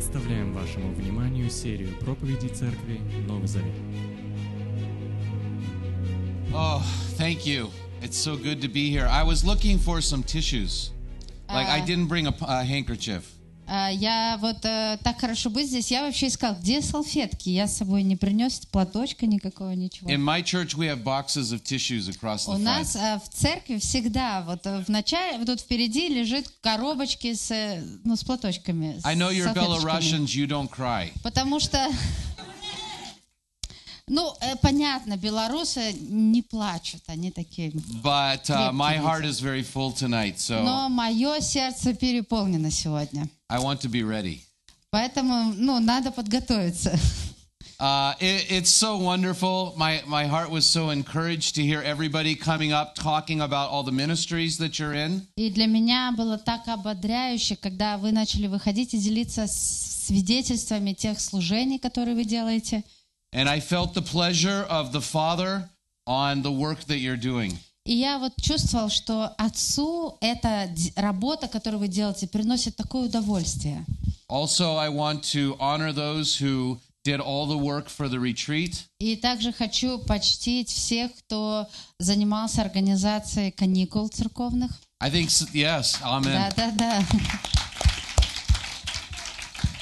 Представляем вашему вниманию серию проповедей Церкви Новый Завет. Oh, thank you. It's so good to be here. I was looking for some tissues. Like, I Uh, didn't bring a, a handkerchief. А, Я вот э, так хорошо быть здесь. Я вообще искал, где салфетки. Я с собой не принес платочка никакого, ничего. In my church, we have boxes of tissues across the У нас э, в церкви всегда вот э, в начале, вот тут впереди лежит коробочки с, ну, с платочками. I know your fellow салфеточками. Russians, you don't cry. Потому что, ну, э, понятно, белорусы не плачут, они такие. But uh, my heart is very full tonight, so Но мое сердце переполнено сегодня. I want to be ready. Поэтому, ну, надо подготовиться. Uh, it, it's so wonderful. My, my heart was so encouraged to hear everybody coming up talking about all the ministries that you're in. И для меня было так ободряюще, когда вы начали выходить и делиться свидетельствами тех служений, которые вы делаете. And I felt the pleasure of the Father on the work that you're doing. И я вот чувствовал, что отцу эта д- работа, которую вы делаете, приносит такое удовольствие. Also, I want to honor those who did all the work for the retreat. И также хочу почтить всех, кто занимался организацией каникул церковных. I think, s- yes, amen. Да-да-да.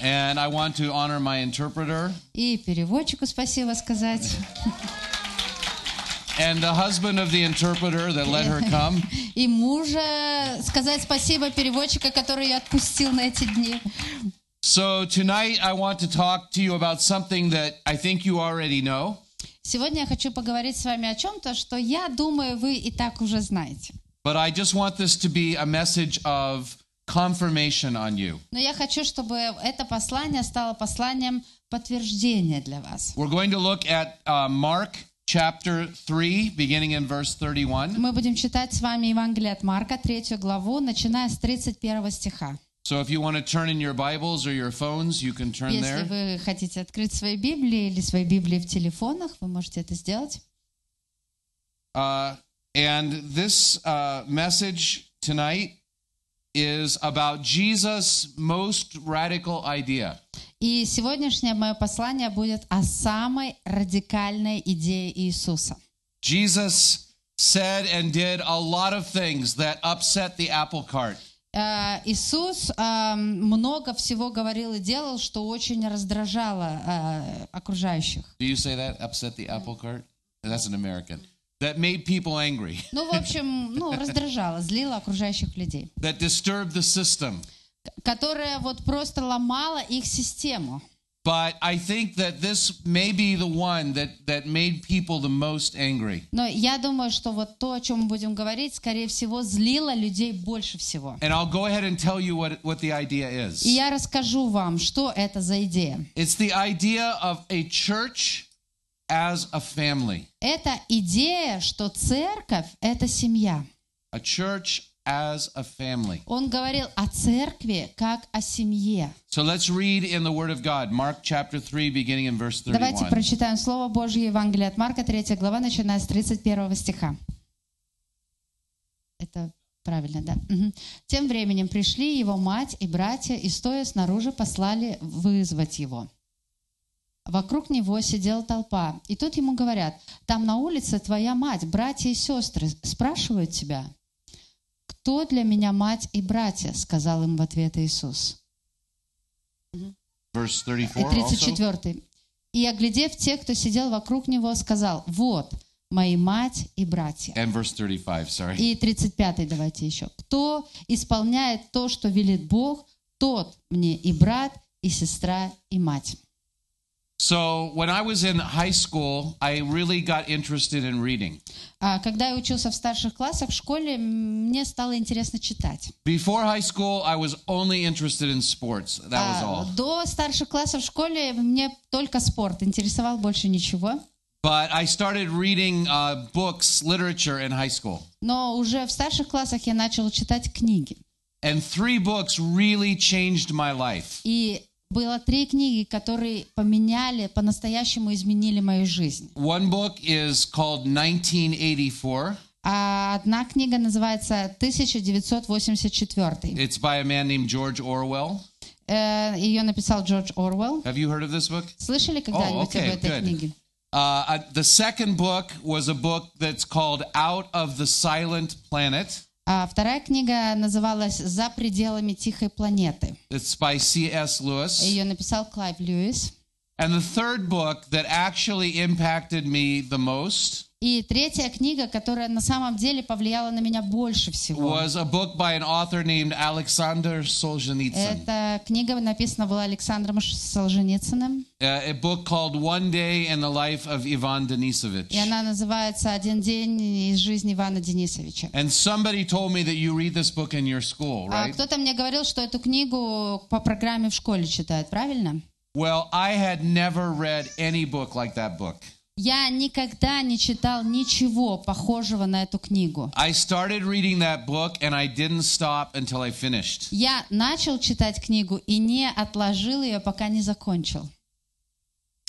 And I want to honor my interpreter И переводчику спасибо сказать. and the husband of the interpreter that let her come. И мужа сказать спасибо переводчика, который я отпустил на эти дни. So, tonight I want to talk to you about something that I think you already know. Сегодня я хочу поговорить с вами о чем-то, что я думаю, вы и так уже знаете. But I just want this to be a message of confirmation on you. Но я хочу, чтобы это послание стало посланием подтверждения для вас. We're going to look at uh, Mark chapter 3, beginning in verse 31. Мы будем читать с вами Евангелие от Марка, третью главу, начиная с 31 стиха. So, if you want to turn in your Bibles or your phones, you can turn Если there. вы хотите открыть свои Библии или свои Библии в телефонах, вы можете это сделать. Uh, and this uh, message tonight is about Jesus' most radical idea. И сегодняшнее мое послание будет о самой радикальной идее Иисуса. Jesus said and did a lot of things that upset the apple cart. Э, Иисус э, много всего говорил и делал, что очень раздражало э, окружающих. Do you say that? Upset the apple cart? That's an American. That made people angry, Ну, в общем, ну, раздражало, злило окружающих людей, that disturbed the system. которая вот просто ломала их систему. But I think that this may be the one that, that made people the most angry. Но я думаю, что вот то, о чем мы будем говорить, скорее всего, злило людей больше всего. And I'll go ahead and tell you what, what the idea is. И я расскажу вам, что это за идея. It's the idea of a church as a family. Это идея, что церковь — это семья. A church as a family. Он говорил о церкви как о семье. So let's read in the Word of God, Mark chapter 3, beginning in verse Давайте 31. прочитаем Слово Божье, Евангелие от Марка, 3 глава, начиная с 31 стиха. Это правильно, да? Мгм. Тем временем пришли его мать и братья, и стоя снаружи послали вызвать его. Вокруг него сидела толпа, и тут ему говорят, там на улице твоя мать, братья и сестры спрашивают тебя. Кто для меня мать и братья? Сказал им в ответ Иисус. Verse И 34 also. 34. И, оглядев тех, кто сидел вокруг него, сказал, вот, мои мать и братья. And verse 35, sorry. И 35 давайте еще. Кто исполняет то, что велит Бог, тот мне и брат, и сестра, и мать. So when I was in high school, I really got interested in reading. А когда я учился в старших классах в школе, м, мне стало интересно читать. Before high school, I was only interested in sports. That was А, all. До старших классов в школе мне только спорт интересовал, больше ничего. But I started reading uh, books, literature in high school. Но уже в старших классах я начал читать книги. And three books really changed my life. И было три книги, которые поменяли, по-настоящему изменили мою жизнь. One book is called 1984. А одна книга называется 1984. It's by a man named George Orwell. Э, Ее написал Джордж Орвелл. Have you heard of this book? Слышали когда-нибудь okay, об этой good. книге? Uh, uh, the second book was a book that's called Out of the Silent Planet. А вторая книга называлась «За пределами тихой планеты». It's by C.S. Lewis. Ее написал Клайв Льюис. And the third book that actually impacted me the most И третья книга, которая на самом деле повлияла на меня больше всего. was a book by an author named Alexander Solzhenitsyn. Эта книга написана была Александром Солженицыным, Uh, a book called One Day in the Life of Ivan Denisovich. и она называется «Один день из жизни Ивана Денисовича». And somebody told me that you read this book in your school, А right? кто-то мне говорил, что эту книгу по программе в школе читают, правильно? Well, I had never read any book like that book. Я никогда не читал ничего похожего на эту книгу. I started reading that book and I didn't stop until I finished. Я начал читать книгу и не отложил ее, пока не закончил.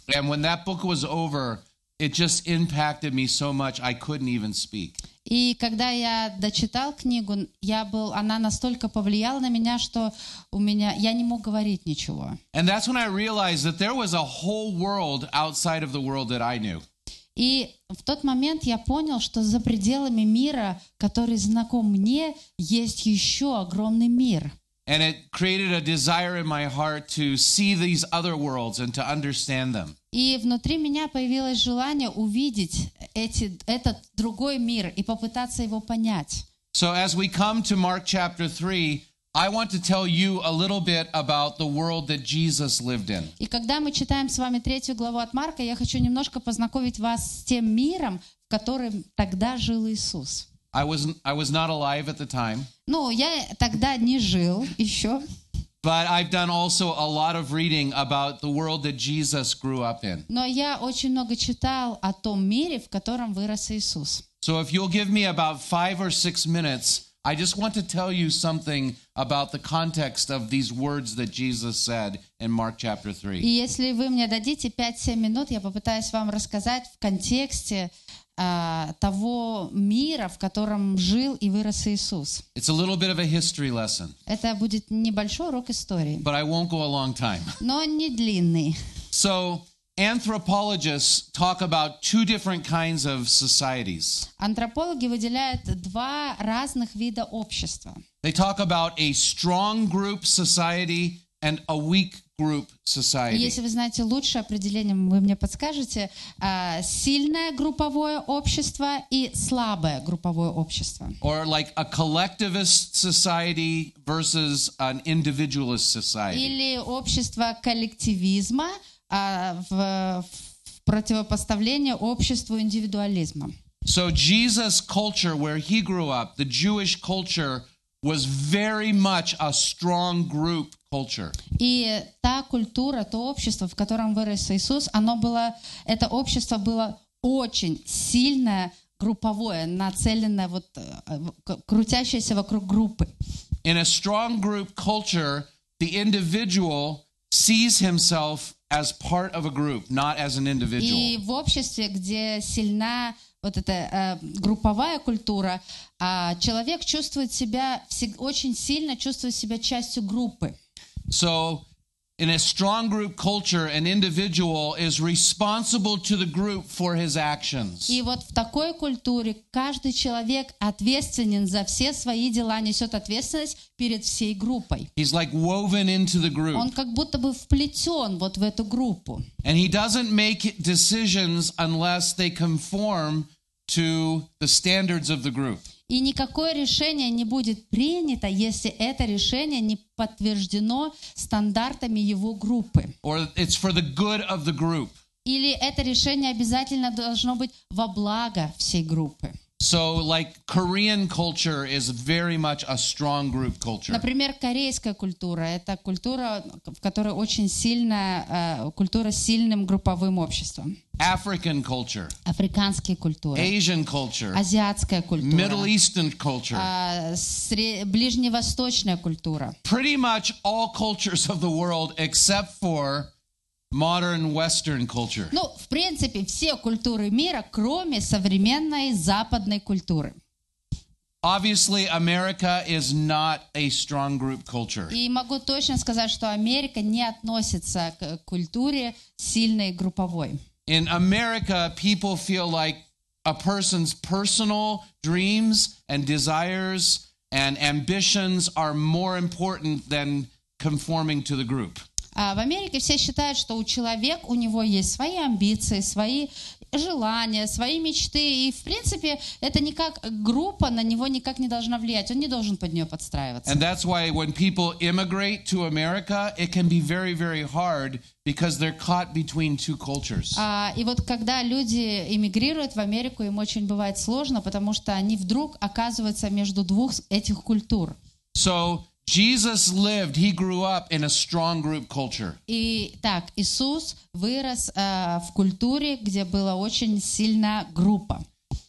And when that book was over, it just impacted me so much I couldn't even speak. И когда я дочитал книгу, я был, она настолько повлияла на меня, что у меня я не мог говорить ничего. And that's when I realized that there was a whole world outside of the world that I knew. И в тот момент я понял, что за пределами мира, который знаком мне, есть еще огромный мир. And it created a desire in my heart to see these other worlds and to understand them. И внутри меня появилось желание увидеть эти, этот другой мир и попытаться его понять. So as we come to Mark chapter 3, I want to tell you a little bit about the world that Jesus lived in. И когда мы читаем с вами третью главу от Марка, я хочу немножко познакомить вас с тем миром, в котором тогда жил Иисус. I was I was not alive at the time, Ну, я тогда не жил еще, but I've done also a lot of reading about the world that Jesus grew up in. но я очень много читал о том мире, в котором вырос Иисус. So if you'll give me about 5 or 6 minutes, I just want to tell you something about the context of these words that Jesus said in Mark chapter И 3. если вы мне дадите 5-7 минут, я попытаюсь вам рассказать в контексте а, того мира, в котором жил и вырос Иисус. It's a little bit of a history lesson, Это будет небольшой урок истории, but I won't go a long time. но не длинный. So, anthropologists talk about two different kinds of societies. Антропологи выделяют два разных вида общества. They talk about a strong group society and a weak group И society. Если вы знаете лучшее определение, вы мне подскажете. а, Сильное групповое общество и слабое групповое общество. Or like a collectivist society versus an individualist society. Или общество коллективизма а, в, в противопоставление обществу индивидуализма. So, Jesus' culture, where he grew up, the Jewish culture, was very much a strong group culture. И та культура, то общество, в котором вырос Иисус, оно было, это общество было очень сильное, групповое, нацеленное, вот, э, в- к- крутящееся вокруг группы. In a strong group culture, the individual sees himself as part of a group, not as an individual. И в обществе, где сильна вот эта э, групповая культура, а, человек чувствует себя, очень сильно чувствует себя частью группы. So, in a strong group culture, an individual is responsible to the group for his actions. И вот в такой культуре каждый человек ответственен за все свои дела, несет ответственность перед всей группой. He's like woven into the group. Он как будто бы вплетен вот в эту группу. And he doesn't make decisions unless they conform to the standards of the group. И никакое решение не будет принято, если это решение не подтверждено стандартами его группы. Or it's for the good of the group. Или это решение обязательно должно быть во благо всей группы. So, like Korean culture is very much a strong group culture. Например, корейская культура – это культура, в которой очень сильная, э, культура с сильным групповым обществом. African culture, Африканские культуры, Asian culture, азиатская культура, Middle Eastern culture. а, сре- ближневосточная культура. Pretty much all cultures of the world except for modern Western culture. Ну, в принципе, все культуры мира, кроме современной западной культуры. Obviously, America is not a strong group culture. И могу точно сказать, что Америка не относится к культуре сильной групповой. In America, people feel like a person's personal dreams and desires and ambitions are more important than conforming to the group. А в Америке все считают, что у человека, у него есть свои амбиции, свои желания, свои мечты. И, в принципе, это никак группа на него никак не должна влиять. Он не должен под нее подстраиваться. And that's why when people immigrate to America, it can be very, very hard because they're caught between two cultures. А, и вот когда люди эмигрируют в Америку, им очень бывает сложно, потому что они вдруг оказываются между двух этих культур. So Jesus lived, he grew up in a strong group culture. И так, Иисус вырос э, в культуре, где была очень сильная группа.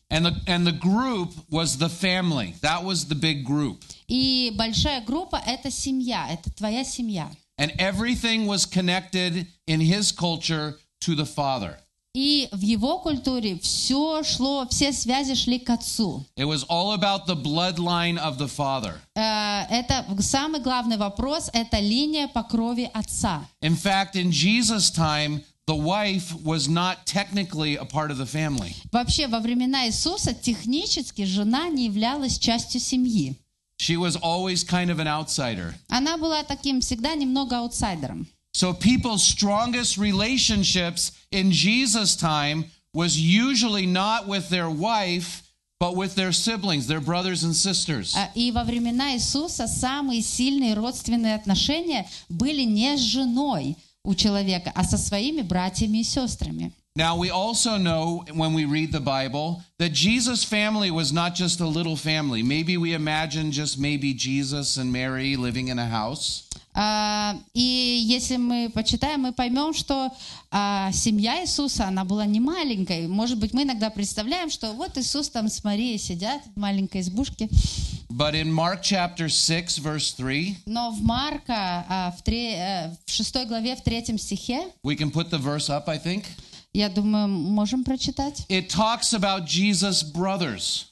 And the, and the group was the family. That was the big group. И большая группа — это семья, это твоя семья. And everything was connected in his culture to the Father. И в его культуре все шло, все связи шли к отцу. It was all about the bloodline of the Father. Э, Это самый главный вопрос, это линия по крови отца. In fact, in Jesus' time, the wife was not technically a part of the family. Вообще, во времена Иисуса технически жена не являлась частью семьи. She was always kind of an outsider. Она была таким всегда немного аутсайдером. So people's strongest relationships in Jesus' time was usually not with their wife, but with their siblings, their brothers and sisters. А, И во времена Иисуса самые сильные родственные отношения были не с женой у человека, а со своими братьями и сестрами. Now, we also know when we read the Bible that Jesus' family was not just a little family. Maybe we imagine just maybe Jesus and Mary living in a house. А, И если мы почитаем, мы поймем, что а, семья Иисуса, она была не маленькой. Может быть, мы иногда представляем, что вот Иисус там с Марией сидят в маленькой избушке. But in Mark chapter 6, verse 3, Но в Марка, а, в, тре- э, в 6 главе, в 3 стихе, we can put the verse up, I think. я думаю, можем прочитать. It talks about Jesus' brothers,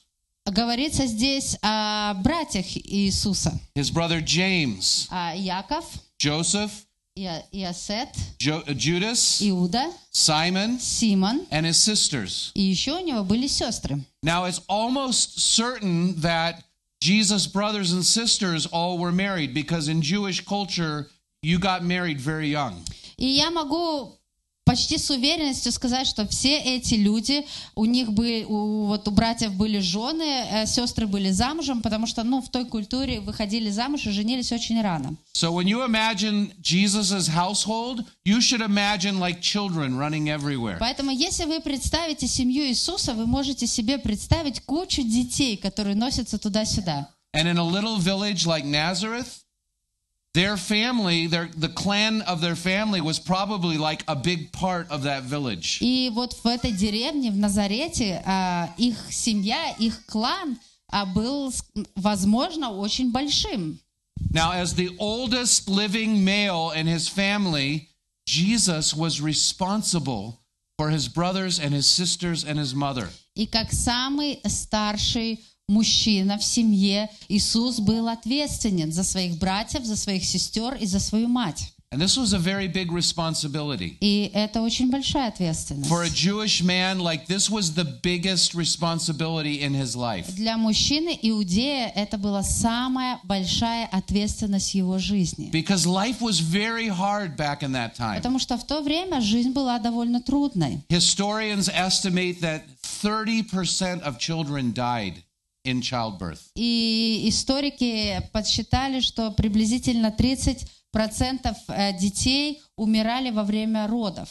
Говорится здесь о братьях Иисуса. his brother James, А Яков, Joseph, Ио- Иосет, Jo- Judas, Иуда, Simon, Симон, and his sisters. и еще у него были сестры. Now, it's almost certain that Jesus' brothers and sisters all were married because in Jewish culture, you got married very young. И я могу почти с уверенностью сказать, что все эти люди, у них были, у, вот у братьев были жены, э, сестры были замужем, потому что, ну, в той культуре выходили замуж и женились очень рано. So when you imagine Jesus' household, you should imagine like children running everywhere. Поэтому, если вы представите семью Иисуса, вы можете себе представить кучу детей, которые носятся туда-сюда. And in a little village like Nazareth, their family, their, the clan of their family was probably like a big part of that village. И вот в этой деревне, в Назарете, а, их семья, их клан а, был, с- возможно, очень большим. Now, as the oldest living male in his family, Jesus was responsible for his brothers and his sisters and his mother. И как самый старший мужчина в семье, Иисус был ответственен за своих братьев, за своих сестер и за свою мать. And this was a very big responsibility. И это очень большая ответственность. For a Jewish man, like this was the biggest responsibility in his life. Для мужчины иудея это была самая большая ответственность его жизни. Because life was very hard back in that time. Потому что в то время жизнь была довольно трудной. Historians estimate that 30% of children died in childbirth. И историки подсчитали, что приблизительно 30% э, детей умирали во время родов.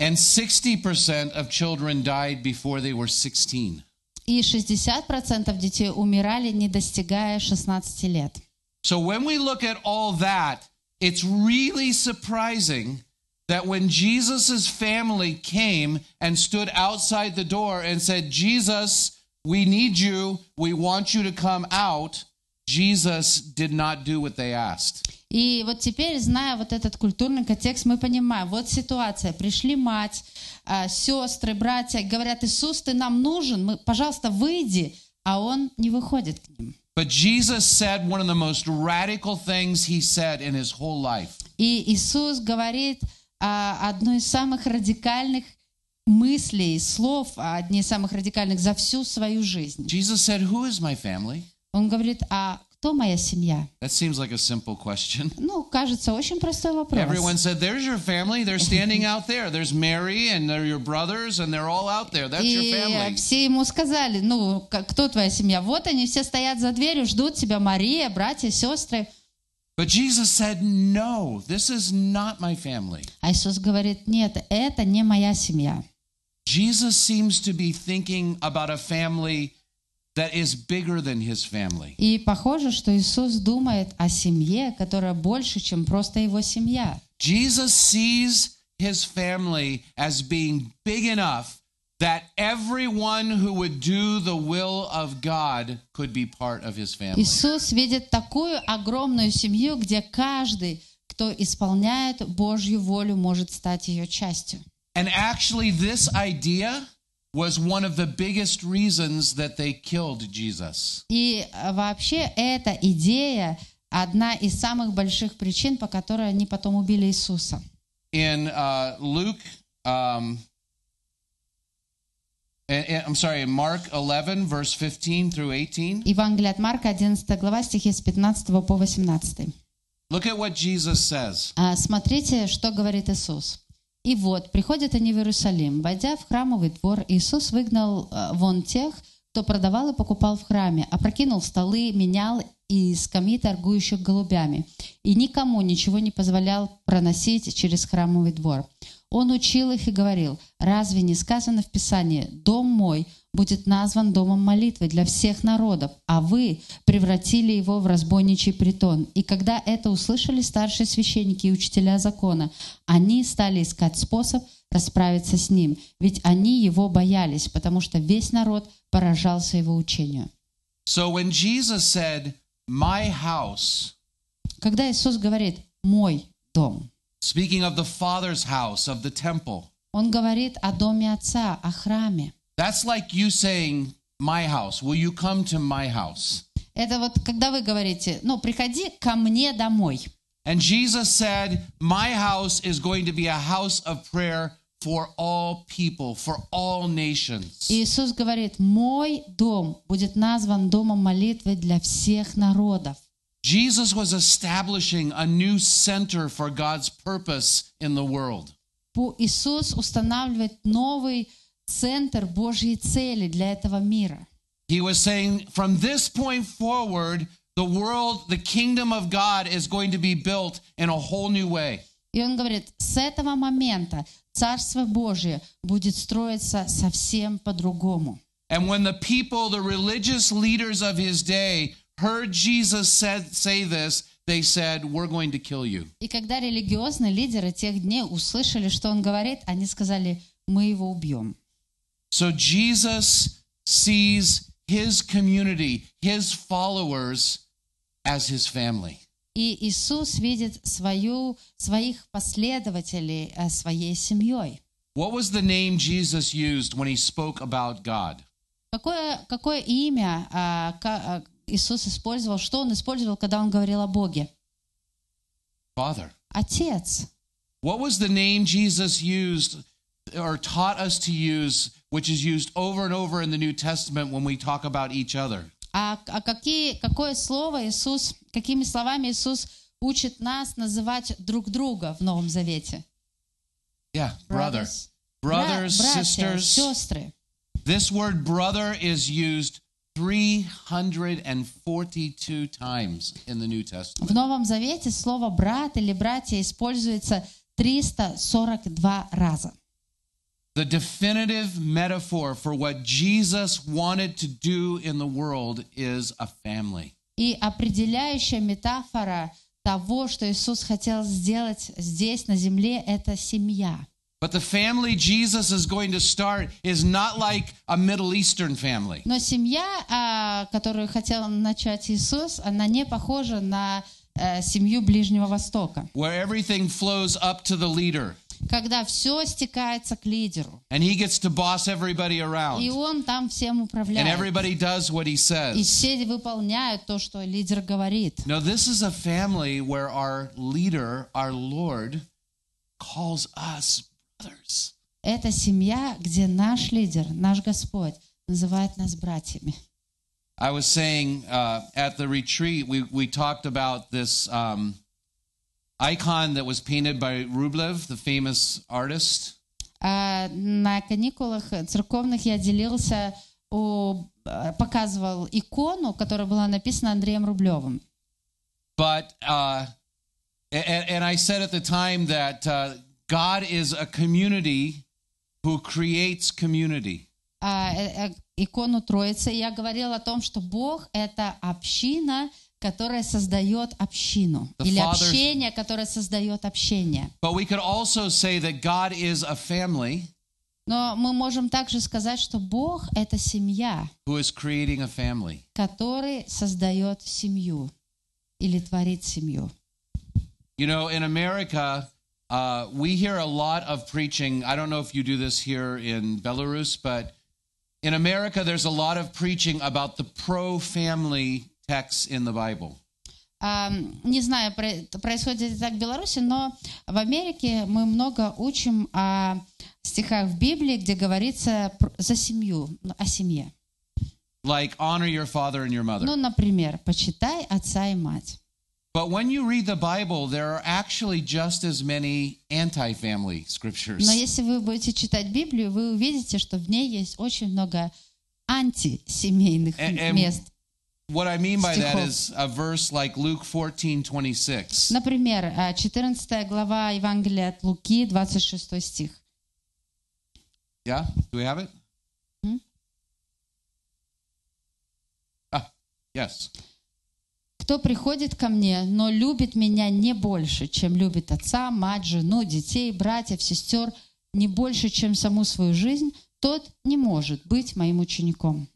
And 60% of children died before they were 16. И 60% детей умирали, не достигая 16 лет. So when we look at all that, it's really surprising that when Jesus' family came and stood outside the door and said, Jesus, we need you, we want you to come out, Jesus did not do what they asked. И вот теперь, зная вот этот культурный контекст, мы понимаем, вот ситуация. Пришли мать, а, сестры, братья, говорят, Иисус, ты нам нужен, мы, пожалуйста, выйди. а он не выходит к ним. But Jesus said one of the most radical things he said in his whole life. И Иисус говорит а, одну из самых радикальных мыслей, слов, а, одни из самых радикальных за всю свою жизнь. Jesus said, Who is my family? Он говорит, а кто моя семья? That seems like a simple question. Ну, кажется, очень простой вопрос. Everyone said, There's your family. They're standing out there. There's Mary and they're your brothers and they're all out there. That's your И family. все ему сказали, ну, кто твоя семья? Вот они все стоят за дверью, ждут тебя, Мария, братья, сестры. But Jesus said, No, this is not my family. А Иисус говорит, нет, это не моя семья. Jesus seems to be thinking about a family that is bigger than his family. И похоже, что Иисус думает о семье, которая больше, чем просто его семья. Jesus sees his family as being big enough that everyone who would do the will of God could be part of his family. Иисус видит такую огромную семью, где каждый, кто исполняет Божью волю, может стать ее частью. And actually, this idea was one of the biggest reasons that they killed Jesus. И э, вообще эта идея одна из самых больших причин, по которой они потом убили Иисуса. In uh, Luke, um, and- and- I'm sorry, in Mark 11, verse 15 through 18, Евангелие от Марка, 11 глава, стихи с 15 по 18. look at what Jesus says. А, Смотрите, что говорит Иисус. «И вот, приходят они в Иерусалим. Войдя в храмовый двор, Иисус выгнал э, вон тех, кто продавал и покупал в храме, опрокинул столы, менял и скамьи торгующих голубями, и никому ничего не позволял проносить через храмовый двор. Он учил их и говорил, «Разве не сказано в Писании, «Дом мой будет назван домом молитвы для всех народов, а вы превратили его в разбойничий притон». И когда это услышали старшие священники и учителя закона, они стали искать способ расправиться с ним, ведь они его боялись, потому что весь народ поражался его учению. So when Jesus said, My house, Когда Иисус говорит «мой дом», speaking of the Father's house, of the temple, Он говорит о доме Отца, о храме. that's like you saying, My house, will you come to my house? Это вот когда вы говорите, ну, приходи ко мне домой. And Jesus said, My house is going to be a house of prayer for all people, for all nations. И Иисус говорит, мой дом будет назван домом молитвы для всех народов. Jesus was establishing a new center for God's purpose in the world. Пу- Иисус устанавливает новый центр Божьей цели для этого мира. He was saying, From this point forward, the world, the kingdom of God is going to be built in a whole new way. И он говорит, с этого момента Царство Божие будет строиться совсем по-другому. And when the people, the religious leaders of his day, heard Jesus said, say this, they said, We're going to kill you. И когда религиозные лидеры тех дней услышали, что он говорит, они сказали, мы его убьем. So Jesus sees his community, his followers, as his family. И Иисус видит свою, своих последователей э, своей семьей. What was the name Jesus used when he spoke about God? Какое, какое имя а, ка- а, Иисус использовал, что он использовал, когда он говорил о Боге? Father. Отец. What was the name Jesus used or taught us to use, which is used over and over in the New Testament when we talk about each other? А, а какие, какое слово Иисус, какими словами Иисус учит нас называть друг друга в Новом Завете? Yeah, brother. Бра- Brothers, братья, sisters. сестры. This word brother is used 342 times in the New Testament. В Новом Завете слово брат или братья используется 342 раза. The definitive metaphor for what Jesus wanted to do in the world is a family. И определяющая метафора того, что Иисус хотел сделать здесь, на земле, это семья. But the family Jesus is going to start is not like a Middle Eastern family. Но семья, а, которую хотел начать Иисус, она не похожа на э, семью Ближнего Востока, where everything flows up to the leader. когда все стекается к лидеру. and he gets to boss everybody И around. он там всем And управляет. everybody does what he И says. все выполняют то, что лидер говорит. No, this is a family where our leader, our Lord, calls us brothers. Это семья, где наш лидер, наш Господь называет нас братьями. I was saying uh, at the retreat, we, we talked about this um, icon that was painted by Rublev, the famous artist. А на каникулах церковных я делился, о- показывал икону, которая была написана Андреем Рублевым. But, uh, and, and I said at the time that uh, God is a community who creates community. А, э, э, икону Троицы. И я говорила о том, что Бог — это община, которая создает общину. The Или Father's- общение, которое создает общение. But we could also say that God is a family Но мы можем также сказать, что Бог — это семья, who is creating a family. который создает семью или творит семью. You know, in America, uh, we hear a lot of preaching. I don't know if you do this here in Belarus, but in America, there's a lot of preaching about the pro family texts in the Bible. А, Не знаю, про- происходит ли так в Беларуси, но в Америке мы много учим о стихах в Библии, где говорится за семью, ну, о семье. Like, honor your father and your mother. Ну, например, почитай отца и мать. But when you read the Bible, there are actually just as many anti family scriptures. Но если вы будете читать Библию, вы увидите, что в ней есть очень много антисемейных Э- эм, мест. What I mean by that is a verse like Luke 14 26. Например, а, 14 глава Евангелия от Луки, 26 стих. Yeah? Do we have it? Hmm? Ah, yes. Кто приходит ко мне, но любит меня не больше, чем любит отца, мать, жену, детей, братьев, сестер, не больше, чем саму свою жизнь, тот не может быть моим учеником.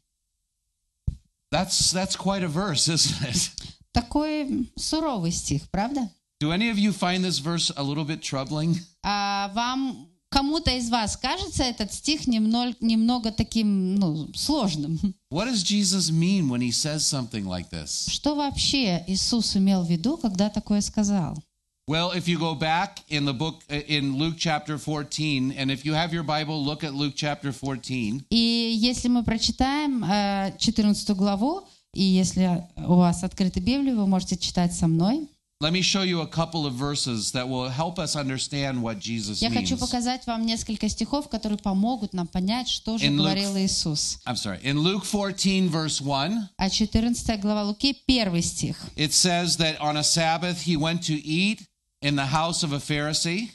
That's that's quite a verse, isn't it? Такой суровый стих, правда? Do any of you find this verse a little bit troubling? А вам, кому-то из вас кажется этот стих немного, немного таким ну, сложным? What does Jesus mean when he says something like this? Что вообще Иисус имел в виду, когда такое сказал? Well, if you go back in the book uh, in Luke chapter 14, and if you have your Bible, look at Luke chapter 14. И если мы прочитаем э, 14 главу, и если у вас открыта Библия, вы можете читать со мной. Let me show you a couple of verses that will help us understand what Jesus Я хочу means. показать вам несколько стихов, которые помогут нам понять, что же In Luke- говорил Иисус. I'm sorry. In Luke 14, verse 1, А 14 глава Луки, первый стих. it says that on a Sabbath he went to eat in the house of a Pharisee.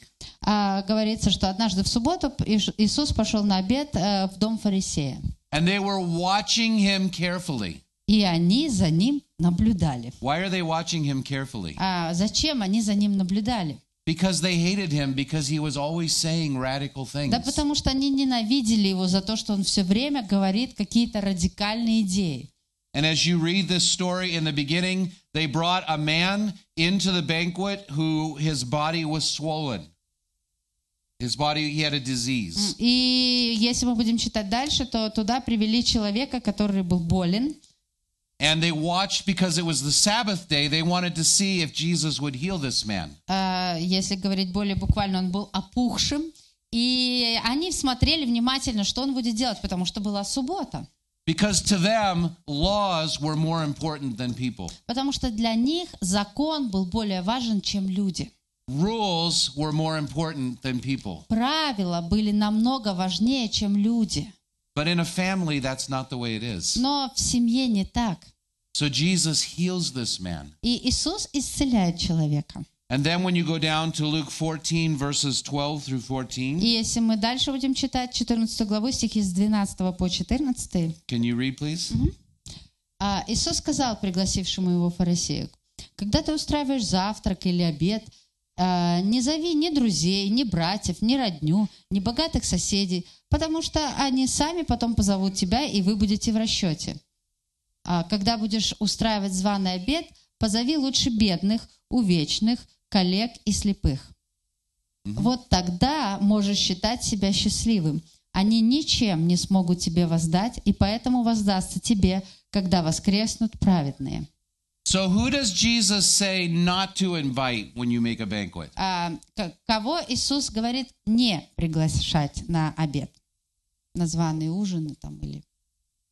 А, говорится, что однажды в субботу Иш- Иисус пошел на обед э, в дом фарисея. And they were watching him carefully. И они за ним наблюдали. Why are they watching him carefully? А зачем они за ним наблюдали? Because they hated him because he was always saying radical things. Да потому что они ненавидели его за то, что он все время говорит какие-то радикальные идеи. And as you read this story in the beginning, they brought a man into the banquet who his body was swollen. His body, he had a disease. И если мы будем читать дальше, то туда привели человека, который был болен. And they watched because it was the Sabbath day. They wanted to see if Jesus would heal this man. А, Если говорить более буквально, он был опухшим. И они смотрели внимательно, что он будет делать, потому что была суббота. Because to them, laws were more important than people. Потому что для них закон был более важен, чем люди. Rules were more important than people. Правила были намного важнее, чем люди. But in a family, that's not the way it is. Но в семье не так. So Jesus heals this man. И Иисус исцеляет человека. And then when you go down to Luke 14, verses 12 through 14, И если мы дальше будем читать 14 главу, стихи с 12 по 14, can you read, please? а, Иисус сказал пригласившему его фарисею, «Когда ты устраиваешь завтрак или обед, а, не зови ни друзей, ни братьев, ни родню, ни богатых соседей, потому что они сами потом позовут тебя, и вы будете в расчете. А когда будешь устраивать званый обед, позови лучше бедных, увечных, коллег и слепых». Вот тогда можешь считать себя счастливым. Они ничем не смогут тебе воздать, и поэтому воздастся тебе, когда воскреснут праведные. So, who does Jesus say not to invite when you make a banquet? А, кого Иисус говорит не приглашать на обед? На званые ужины там или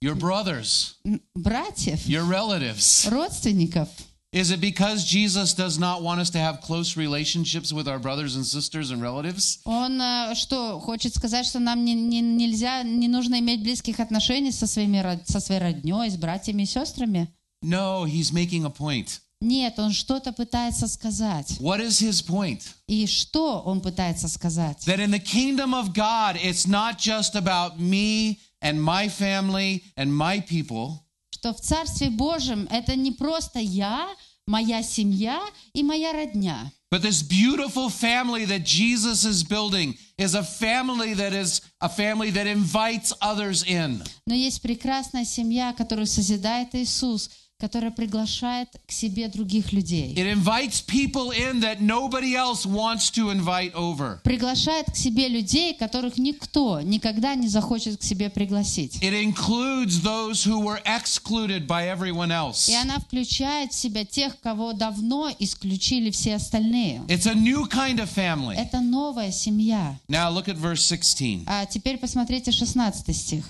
Your brothers, братьев, your relatives. родственников. Is it because Jesus does not want us to have close relationships with our brothers and sisters and relatives? Он э, что, хочет сказать, что нам не, не- нельзя, не нужно иметь близких отношений со, своими, род- со своей родней, с братьями и сестрами? No, he's making a point. Нет, он что-то пытается сказать. What is his point? И что он пытается сказать? That in the kingdom of God, it's not just about me and my family and my people. Что в Царстве Божьем это не просто я, моя семья и моя родня. But this beautiful family that Jesus is building is a family that is a family that invites others in. Но есть прекрасная семья, которую созидает Иисус, которая приглашает к себе других людей. It invites people in that nobody else wants to invite over. Приглашает к себе людей, которых никто никогда не захочет к себе пригласить. It includes those who were excluded by everyone else. И она включает в себя тех, кого давно исключили все остальные. It's a new kind of family. Это новая семья. Now look at verse 16, А теперь посмотрите 16 стих.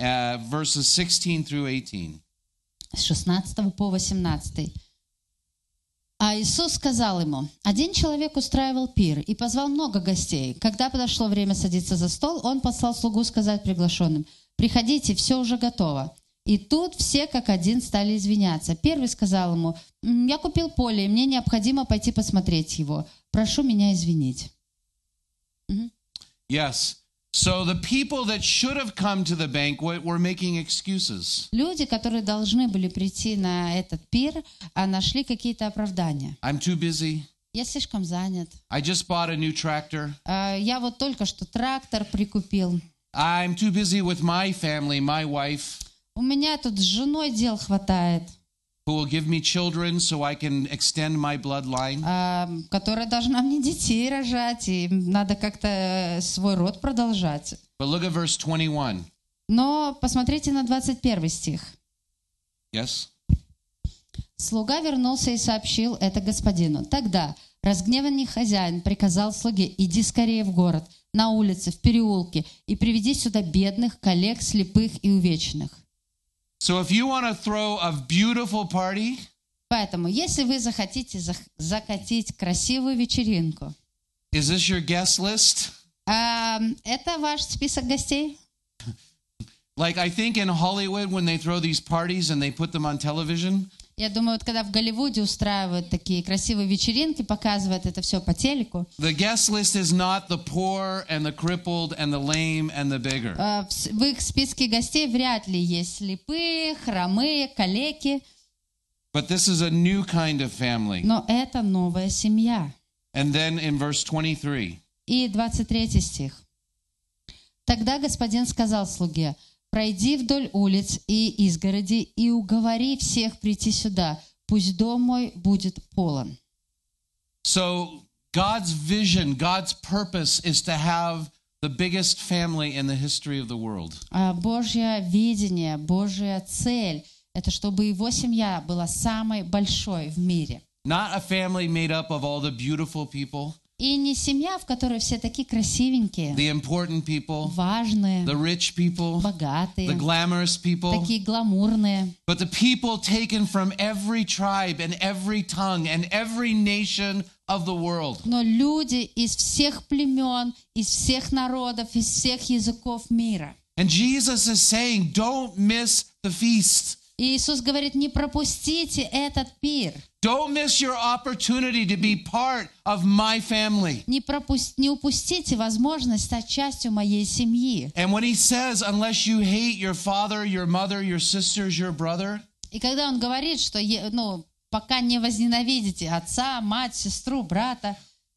uh, verses 16 through 18. С 16 по 18. А Иисус сказал ему, один человек устраивал пир и позвал много гостей. Когда подошло время садиться за стол, он послал слугу сказать приглашенным, приходите, все уже готово. И тут все как один стали извиняться. Первый сказал ему, «М, я купил поле, и мне необходимо пойти посмотреть его. Прошу меня извинить. Yes. So the people that should have come to the banquet were making excuses. Люди, которые должны были прийти на этот пир, а нашли какие-то оправдания. I'm too busy. Я слишком занят. I just bought a new tractor. А, Я вот только что трактор прикупил. I'm too busy with my family, my wife, У меня тут с женой дел хватает, Who will give me children so I can extend my bloodline. а, которая должна мне детей рожать, и надо как-то э, свой род продолжать. But look at verse 21. Но посмотрите на 21 стих. Yes? Слуга вернулся и сообщил это господину. Тогда разгневанный хозяин приказал слуге, иди скорее в город, на улице, в переулке, и приведи сюда бедных, коллег, слепых и увечных. So if you want to throw a beautiful party, Поэтому, если вы захотите зах- закатить красивую вечеринку, is this your guest list? а, это ваш список гостей? Like I think in Hollywood when they throw these parties and they put them on television, Я думаю, вот когда в Голливуде устраивают такие красивые вечеринки, показывают это все по телеку, the guest list is not the poor and the crippled and the lame and the beggar. э, в их списке гостей вряд ли есть слепые, хромые, калеки, But this is a new kind of family. но это новая семья. And then in verse 23, И 23 стих. Тогда господин сказал слуге, пройди вдоль улиц и изгороди и уговори всех прийти сюда, пусть дом мой будет полон. So God's vision, God's purpose is to have the biggest family in the history of the world. А Божье видение, Божья цель – это чтобы его семья была самой большой в мире. Not a family made up of all the beautiful people, И не семья, в которой все такие красивенькие, the important people, важные, the rich people, the богатые, glamorous people, такие гламурные, but the people taken from every tribe and every tongue and every nation of the world. но люди из всех племен, из всех народов, из всех языков мира. And Jesus is saying, don't miss the feast. И Иисус говорит, не пропустите этот пир, Don't miss your opportunity to be part of my family. не, пропус- не упустите возможность стать частью моей семьи. And when he says, unless you hate your father, your mother, your sisters, your brother, И когда он говорит, что ну, пока не возненавидите отца, мать, сестру, брата,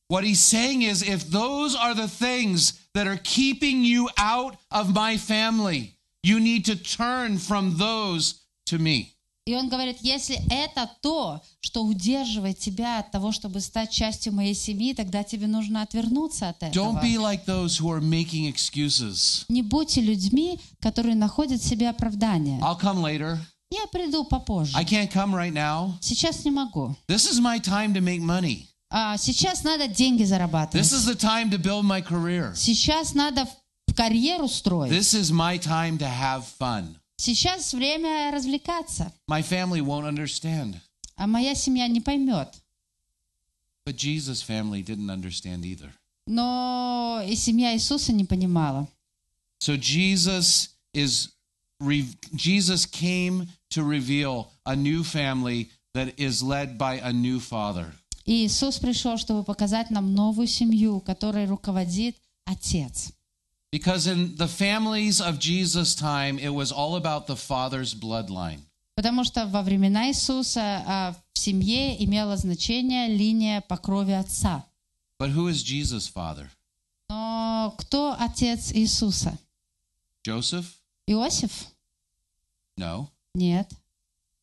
what he's saying is, if those are the things that are keeping you out of my family, you need to turn from those to me. И он говорит, если это то, что удерживает тебя от того, чтобы стать частью моей семьи, тогда тебе нужно отвернуться от этого. Don't be like those who are making excuses. Не будьте людьми, которые находят себе оправдание. I'll come later. Я приду попозже. I can't come right now. Сейчас не могу. This is my time to make money. А, сейчас надо деньги зарабатывать. This is the time to build my career. Сейчас надо карьеру строить. This is my time to have fun. Сейчас время развлекаться. My family won't understand. А моя семья не поймет. But Jesus' family didn't understand either. Но и семья Иисуса не понимала. So Jesus is Jesus came to reveal a new family that is led by a new father. И Иисус пришел, чтобы показать нам новую семью, которой руководит Отец. Because in the families of Jesus' time, it was all about the father's bloodline. Потому что во времена Иисуса а, в семье имела значение линия по крови Отца. But who is Jesus' father? Но кто отец Иисуса? Joseph? Иосиф? No. Нет.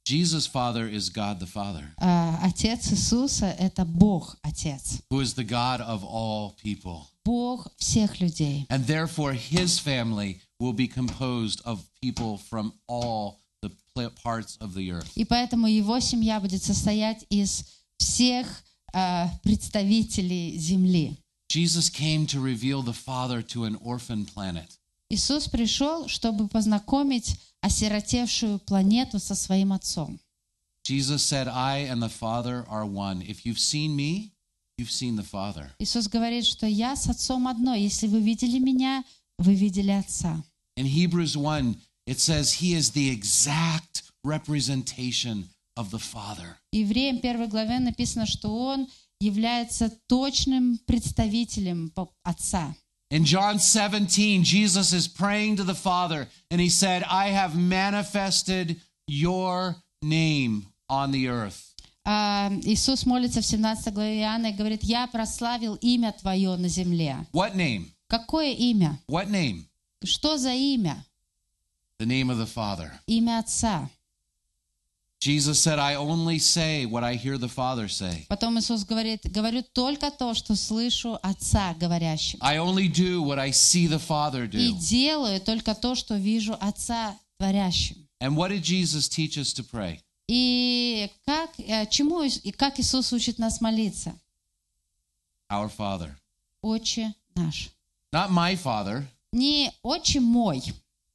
Jesus' father is God the Father, А, Отец Иисуса — это Бог Отец. who is the God of all people. Бог всех людей. And therefore, his family will be composed of people from all the pl- parts of the earth. И поэтому его семья будет состоять из всех а, представителей земли. Jesus came to reveal the Father to an orphan planet. Иисус пришел, чтобы познакомить осиротевшую планету со своим Отцом. Jesus said, I and the Father are one. If you've seen me, you've seen the Father. Iisus говорит, что я с Отцом одно. Если вы видели меня, вы видели Отца. In Hebrews 1, it says he is the exact representation of the Father. Евреям 1 главе написано, что Он является точным представителем по- Отца. In John 17, Jesus is praying to the Father, and he said, I have manifested your name on the earth. А, Иисус молится в 17 главе Иоанна и говорит, «Я прославил имя Твое на земле». What name? Какое имя? What name? Что за имя? The name of the Father. Имя Отца. Jesus said, I only say what I hear the Father say. Потом Иисус говорит, «Говорю только то, что слышу Отца говорящим». I only do what I see the Father И do. делаю только то, что вижу Отца творящим. And what did Jesus teach us to pray? И как, э, чему и как Иисус учит нас молиться? Our Father. Отче наш. Not my Father, Не Отче мой,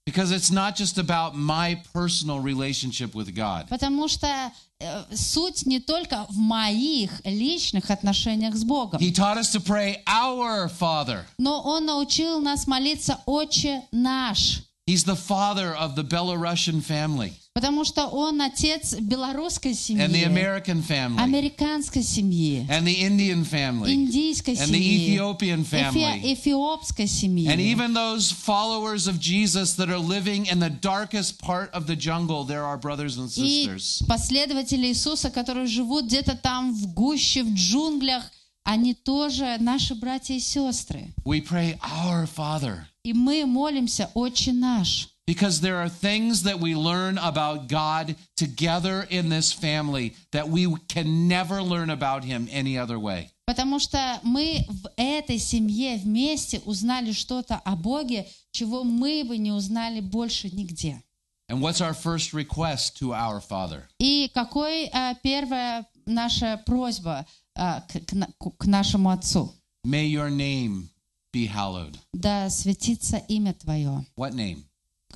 because it's not just about my personal relationship with God. потому что э, суть не только в моих личных отношениях с Богом, He taught us to pray, Our Father. но Он научил нас молиться Отче наш, He's the father of the Belarusian family потому что Он отец белорусской and the семьи, American family американской семьи, and the Indian family индийской and the семьи, Ethiopian эфи- family. эфиопской семьи. And even those followers of Jesus that are living in the darkest part of the jungle, they're our brothers and И sisters. последователи Иисуса, которые живут где-то там в гуще, в джунглях, они тоже наши братья и сестры. We pray, Our Father. И мы молимся, Отче наш. Because there are things that we learn about God together in this family that we can never learn about Him any other way. Потому что мы в этой семье вместе узнали что-то о Боге, чего мы бы не узнали больше нигде. And what's our first request to our Father? И какой а, первая наша просьба а, к, к на- к нашему Отцу? May your name be hallowed. Да светится имя Твое. What name?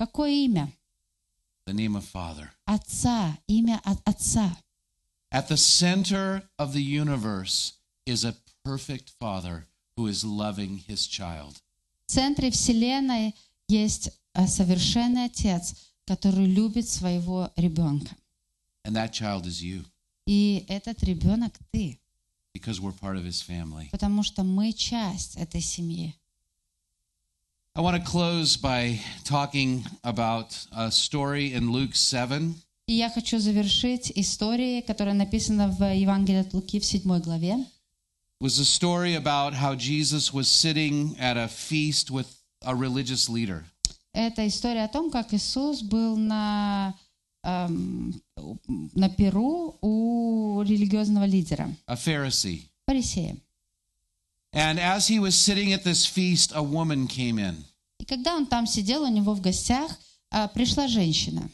Какое имя? The name of Father. Отца, имя от Отца. At the center of the universe is a perfect Father who is loving his child. В центре Вселенной есть а, совершенный Отец, который любит своего ребенка. And that child is you И этот ребенок ты, because we're part of his family. потому что мы часть этой семьи. I want to close by talking about a story in Luke 7. И я хочу завершить историей, которая написана в Евангелии от Луки в 7 главе. It was a story about how Jesus was sitting at a feast with a religious leader. Это история о том, как Иисус был на эм, на Перу у религиозного лидера, a Pharisee. фарисея. And as he was sitting at this feast, a woman came in. И когда он там сидел, у него в гостях а, пришла женщина.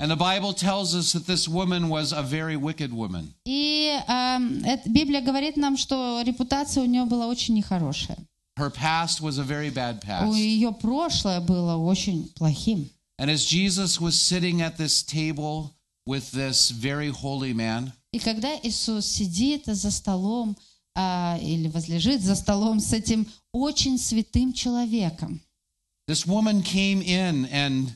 And the Bible tells us that this woman was a very wicked woman. И эм, эт- Библия говорит нам, что репутация у нее была очень нехорошая. Her past was a very bad У past. ее прошлое было очень плохим. And as Jesus was sitting at this table with this very holy man, И когда Иисус сидит за столом а, или возлежит за столом с этим очень святым человеком, this woman came in and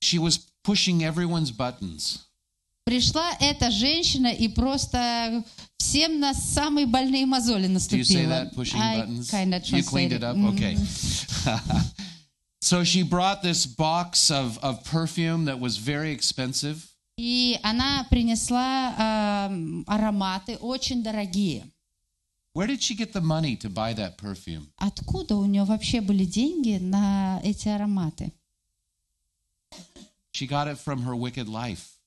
she was pushing everyone's buttons. пришла эта женщина и просто всем на самые больные мозоли Do you say наступила. that? Pushing I buttons? kinda you cleaned it translated. up? Okay. so she brought this box of, of perfume that was very expensive. И она принесла ам, ароматы очень дорогие. Where did she get the money to buy that perfume? Откуда у нее вообще были деньги на эти ароматы? She got it from her wicked life.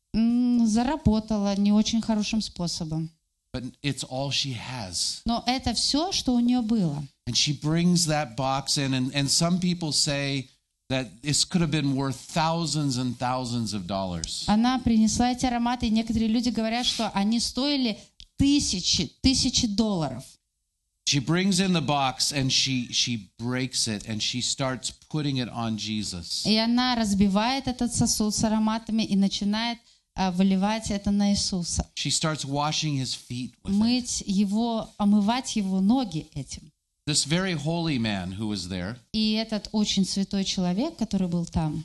Заработала не очень хорошим способом. But it's all she has. Но это все, что у нее было. And she brings that box in, and, and some people say that this could have been worth thousands and thousands of dollars. Она принесла эти ароматы, и некоторые люди говорят, что они стоили тысячи, тысячи долларов. She brings in the box and she she breaks it and she starts putting it on Jesus. И она разбивает этот сосуд с ароматами и начинает а, выливать это на Иисуса. She starts washing his feet with it. Мыть его, омывать его ноги этим. This very holy man who was there, И этот очень святой человек, который был там,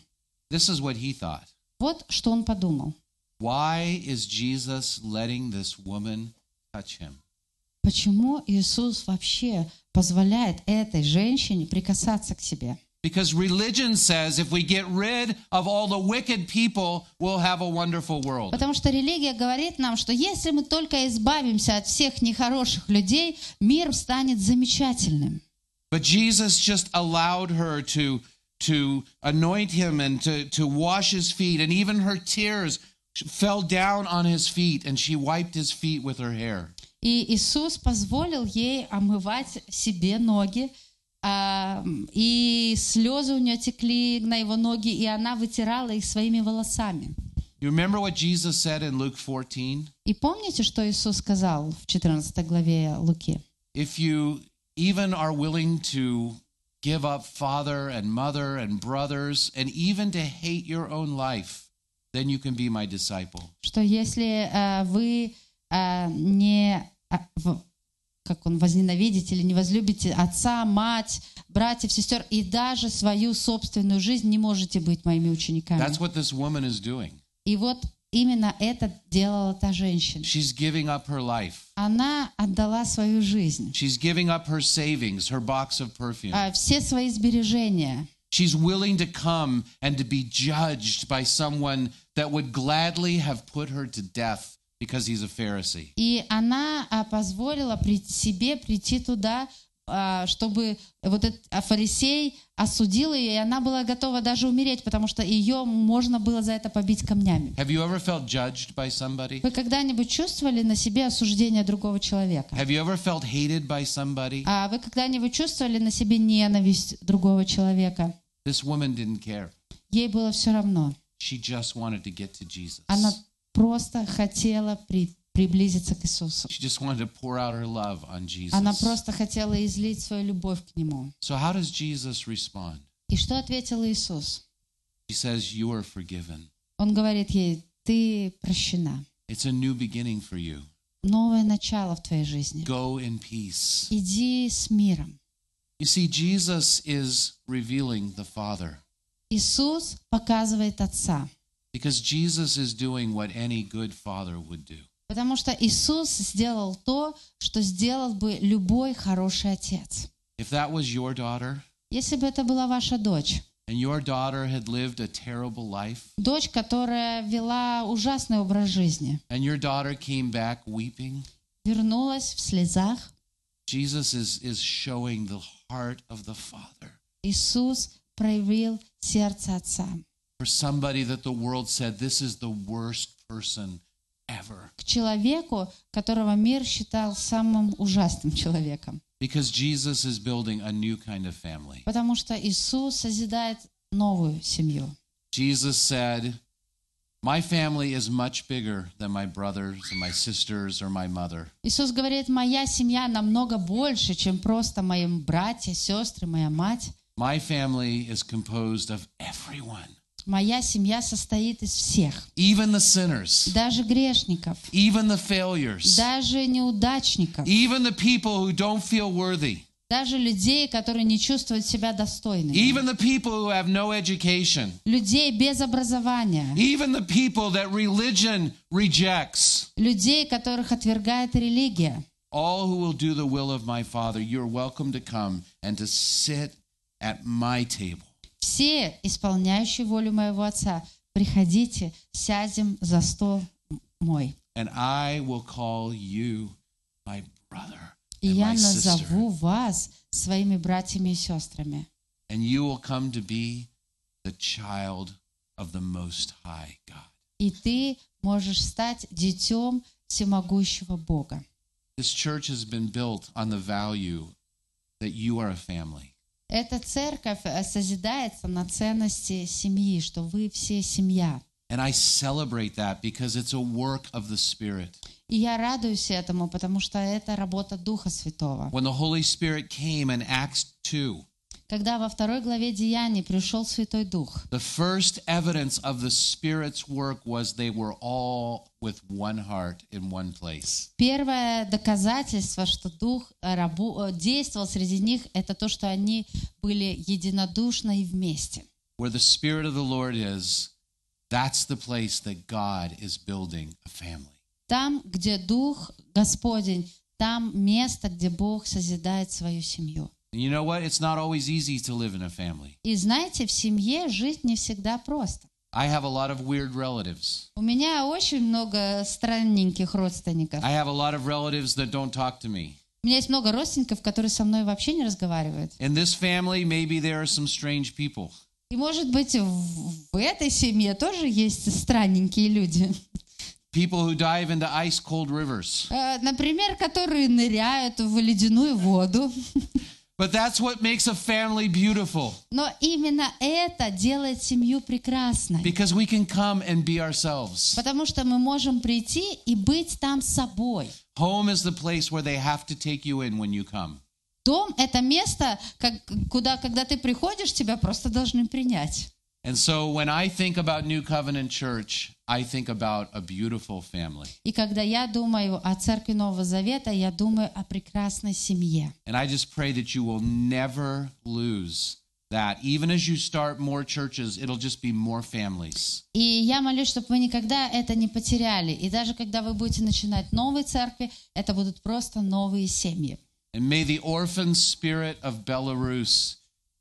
this is what he thought. вот что он подумал. Why is Jesus letting this woman touch him? Почему Иисус вообще позволяет этой женщине прикасаться к себе? Because religion says if we get rid of all the wicked people, we'll have a wonderful world. Потому что религия говорит нам, что если мы только избавимся от всех нехороших людей, мир станет замечательным. But Jesus just allowed her to, to anoint him and to, to wash his feet, and even her tears fell down on his feet, and she wiped his feet with her hair. И Иисус позволил ей омывать себе ноги, а, и слезы у нее текли на его ноги, и она вытирала их своими волосами. You remember what Jesus said in Luke 14? И помните, что Иисус сказал в 14 главе Луки? If you even are willing to give up father and mother and brothers, and even to hate your own life, then you can be my disciple. Что если а, вы а, не как он возненавидите или не возлюбите отца, мать, братьев, сестер и даже свою собственную жизнь, не можете быть моими учениками. That's what this woman is doing. И вот именно это делала та женщина. She's giving up her life. Она отдала свою жизнь, She's giving up her savings, her box of perfume. а, все свои сбережения. She's willing to come and to be judged by someone that would gladly have put her to death because he's a Pharisee. И она а, позволила себе прийти туда, а, чтобы вот этот а, фарисей осудил ее, и она была готова даже умереть, потому что ее можно было за это побить камнями. Have you ever felt judged by somebody? Вы когда-нибудь чувствовали на себе осуждение другого человека? Have you ever felt hated by somebody? А вы когда-нибудь чувствовали на себе ненависть другого человека? This woman didn't care. Ей было все равно. She just wanted to get to Jesus. Она просто хотела при- приблизиться к Иисусу. She just wanted to pour out her love on Jesus. Она просто хотела излить свою любовь к Нему. So how does Jesus respond? И что ответил Иисус? He says, "You are forgiven. Он говорит ей, ты прощена. It's a new beginning for you. Новое начало в твоей жизни. Go in peace." Иди с миром. You see, Jesus is revealing the Father. Иисус показывает Отца. Because Jesus is doing what any good father would do. Потому что Иисус сделал то, что сделал бы любой хороший отец. If that was your daughter, Если бы это была ваша дочь, and your daughter had lived a terrible life, дочь, которая вела ужасный образ жизни, and your daughter came back weeping, вернулась в слезах, Jesus is, is showing the heart of the Father. Иисус проявил сердце Отца. For for somebody that the world said this is the worst person ever. К человеку, которого мир считал самым ужасным человеком. Because Jesus is building a new kind of family. Потому что Иисус созидает новую семью. Jesus said, My family is much bigger than my brothers and my sisters or my mother. Иисус говорит, моя семья намного больше, чем просто мои братья, сестры, моя мать. My family is composed of everyone, Моя семья состоит из всех, even the sinners, даже грешников, even the failures, даже неудачников, even the people who don't feel worthy, даже людей, которые не чувствуют себя достойными, even the people who have no education, людей без образования, even the people that religion rejects. людей, которых отвергает религия. All who will do the will of my Father, you're welcome to come and to sit at my table. Все, исполняющие волю моего Отца, приходите, сядем за стол мой. And I will call you my brother И я назову вас своими братьями и сестрами. And you will come to be the child of the Most High God. И ты можешь стать детем всемогущего Бога. This church has been built on the value that you are a family. Эта церковь э, созидается на ценности семьи, что вы все семья. And I celebrate that because it's a work of the Spirit. И я радуюсь этому, потому что это работа Духа Святого. When the Holy Spirit came in Acts 2, Когда во второй главе Деяний пришел Святой Дух, the first evidence of the Spirit's work was they were all with one heart in one place. первое доказательство, что Дух э, э, действовал среди них, это то, что они были единодушны и вместе. Where the Spirit of the Lord is, that's the place that God is building a family. Там, где Дух Господень, там место, где Бог созидает свою семью. You know what? It's not always easy to live in a family. И знаете, в семье жить не всегда просто. I have a lot of weird relatives. У меня очень много странненьких родственников. I have a lot of relatives that don't talk to me. У меня есть много родственников, которые со мной вообще не разговаривают. In this family, maybe there are some strange people. И, может быть, в, в этой семье тоже есть странненькие люди. People who dive into ice cold rivers. Э, Например, которые ныряют в ледяную воду. But that's what makes a family beautiful Но именно это делает семью прекрасной. because we can come and be ourselves. Потому что мы можем прийти и быть там собой. Home is the place where they have to take you in when you come. Дом — это место, как- куда, когда ты приходишь, тебя просто должны принять. And so when I think about New Covenant Church, I think about a beautiful family. И когда я думаю о церкви Нового Завета, я думаю о прекрасной семье. And I just pray that you will never lose that. Even as you start more churches, it'll just be more families. И я молюсь, чтобы вы никогда это не потеряли. И даже когда вы будете начинать новые церкви, это будут просто новые семьи. And may the orphan spirit of Belarus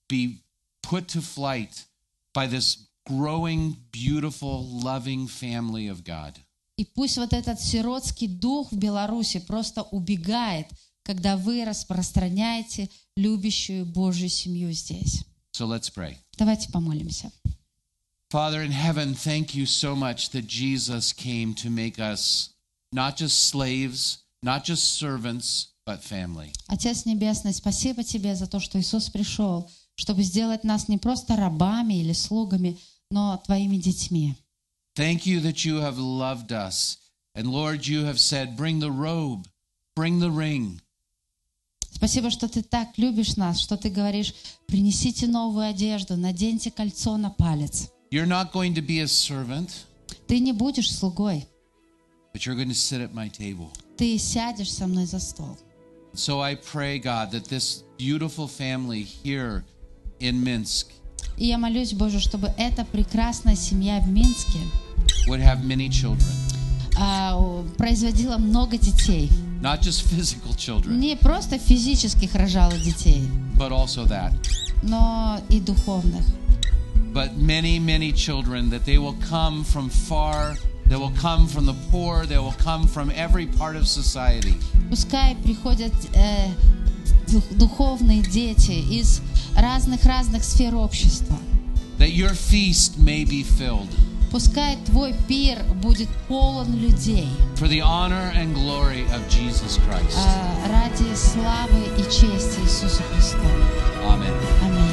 be put to flight by this growing, beautiful, loving family of God. И пусть вот этот сиротский дух в Беларуси просто убегает, когда вы распространяете любящую Божью семью здесь. So let's pray. Давайте помолимся. Father in heaven, thank you so much that Jesus came to make us not just slaves, not just servants, but family. Отец Небесный, спасибо Тебе за то, что Иисус пришел, чтобы сделать нас не просто рабами или слугами, но Твоими детьми. Thank you that you have loved us. And Lord, you have said, bring the robe, bring the ring. Спасибо, что Ты так любишь нас, что Ты говоришь, принесите новую одежду, наденьте кольцо на палец. You're not going to be a servant, Ты не будешь слугой, but you're going to sit at my table. ты сядешь со мной за стол. So I pray, God, that this beautiful family here in Minsk И я молюсь, Боже, чтобы эта прекрасная семья в Минске would have many children, а, о, производила много детей. not just physical children, Не просто физических рожала детей, but also that. но и духовных. But many, many children that they will come from far, they will come from the poor, they will come from every part of society. Пускай приходят э, духовные дети из разных-разных сфер общества. That your feast may be filled Пускай твой пир будет полон людей for the honor and glory of Jesus Christ. а, ради славы и чести Иисуса Христа. Аминь.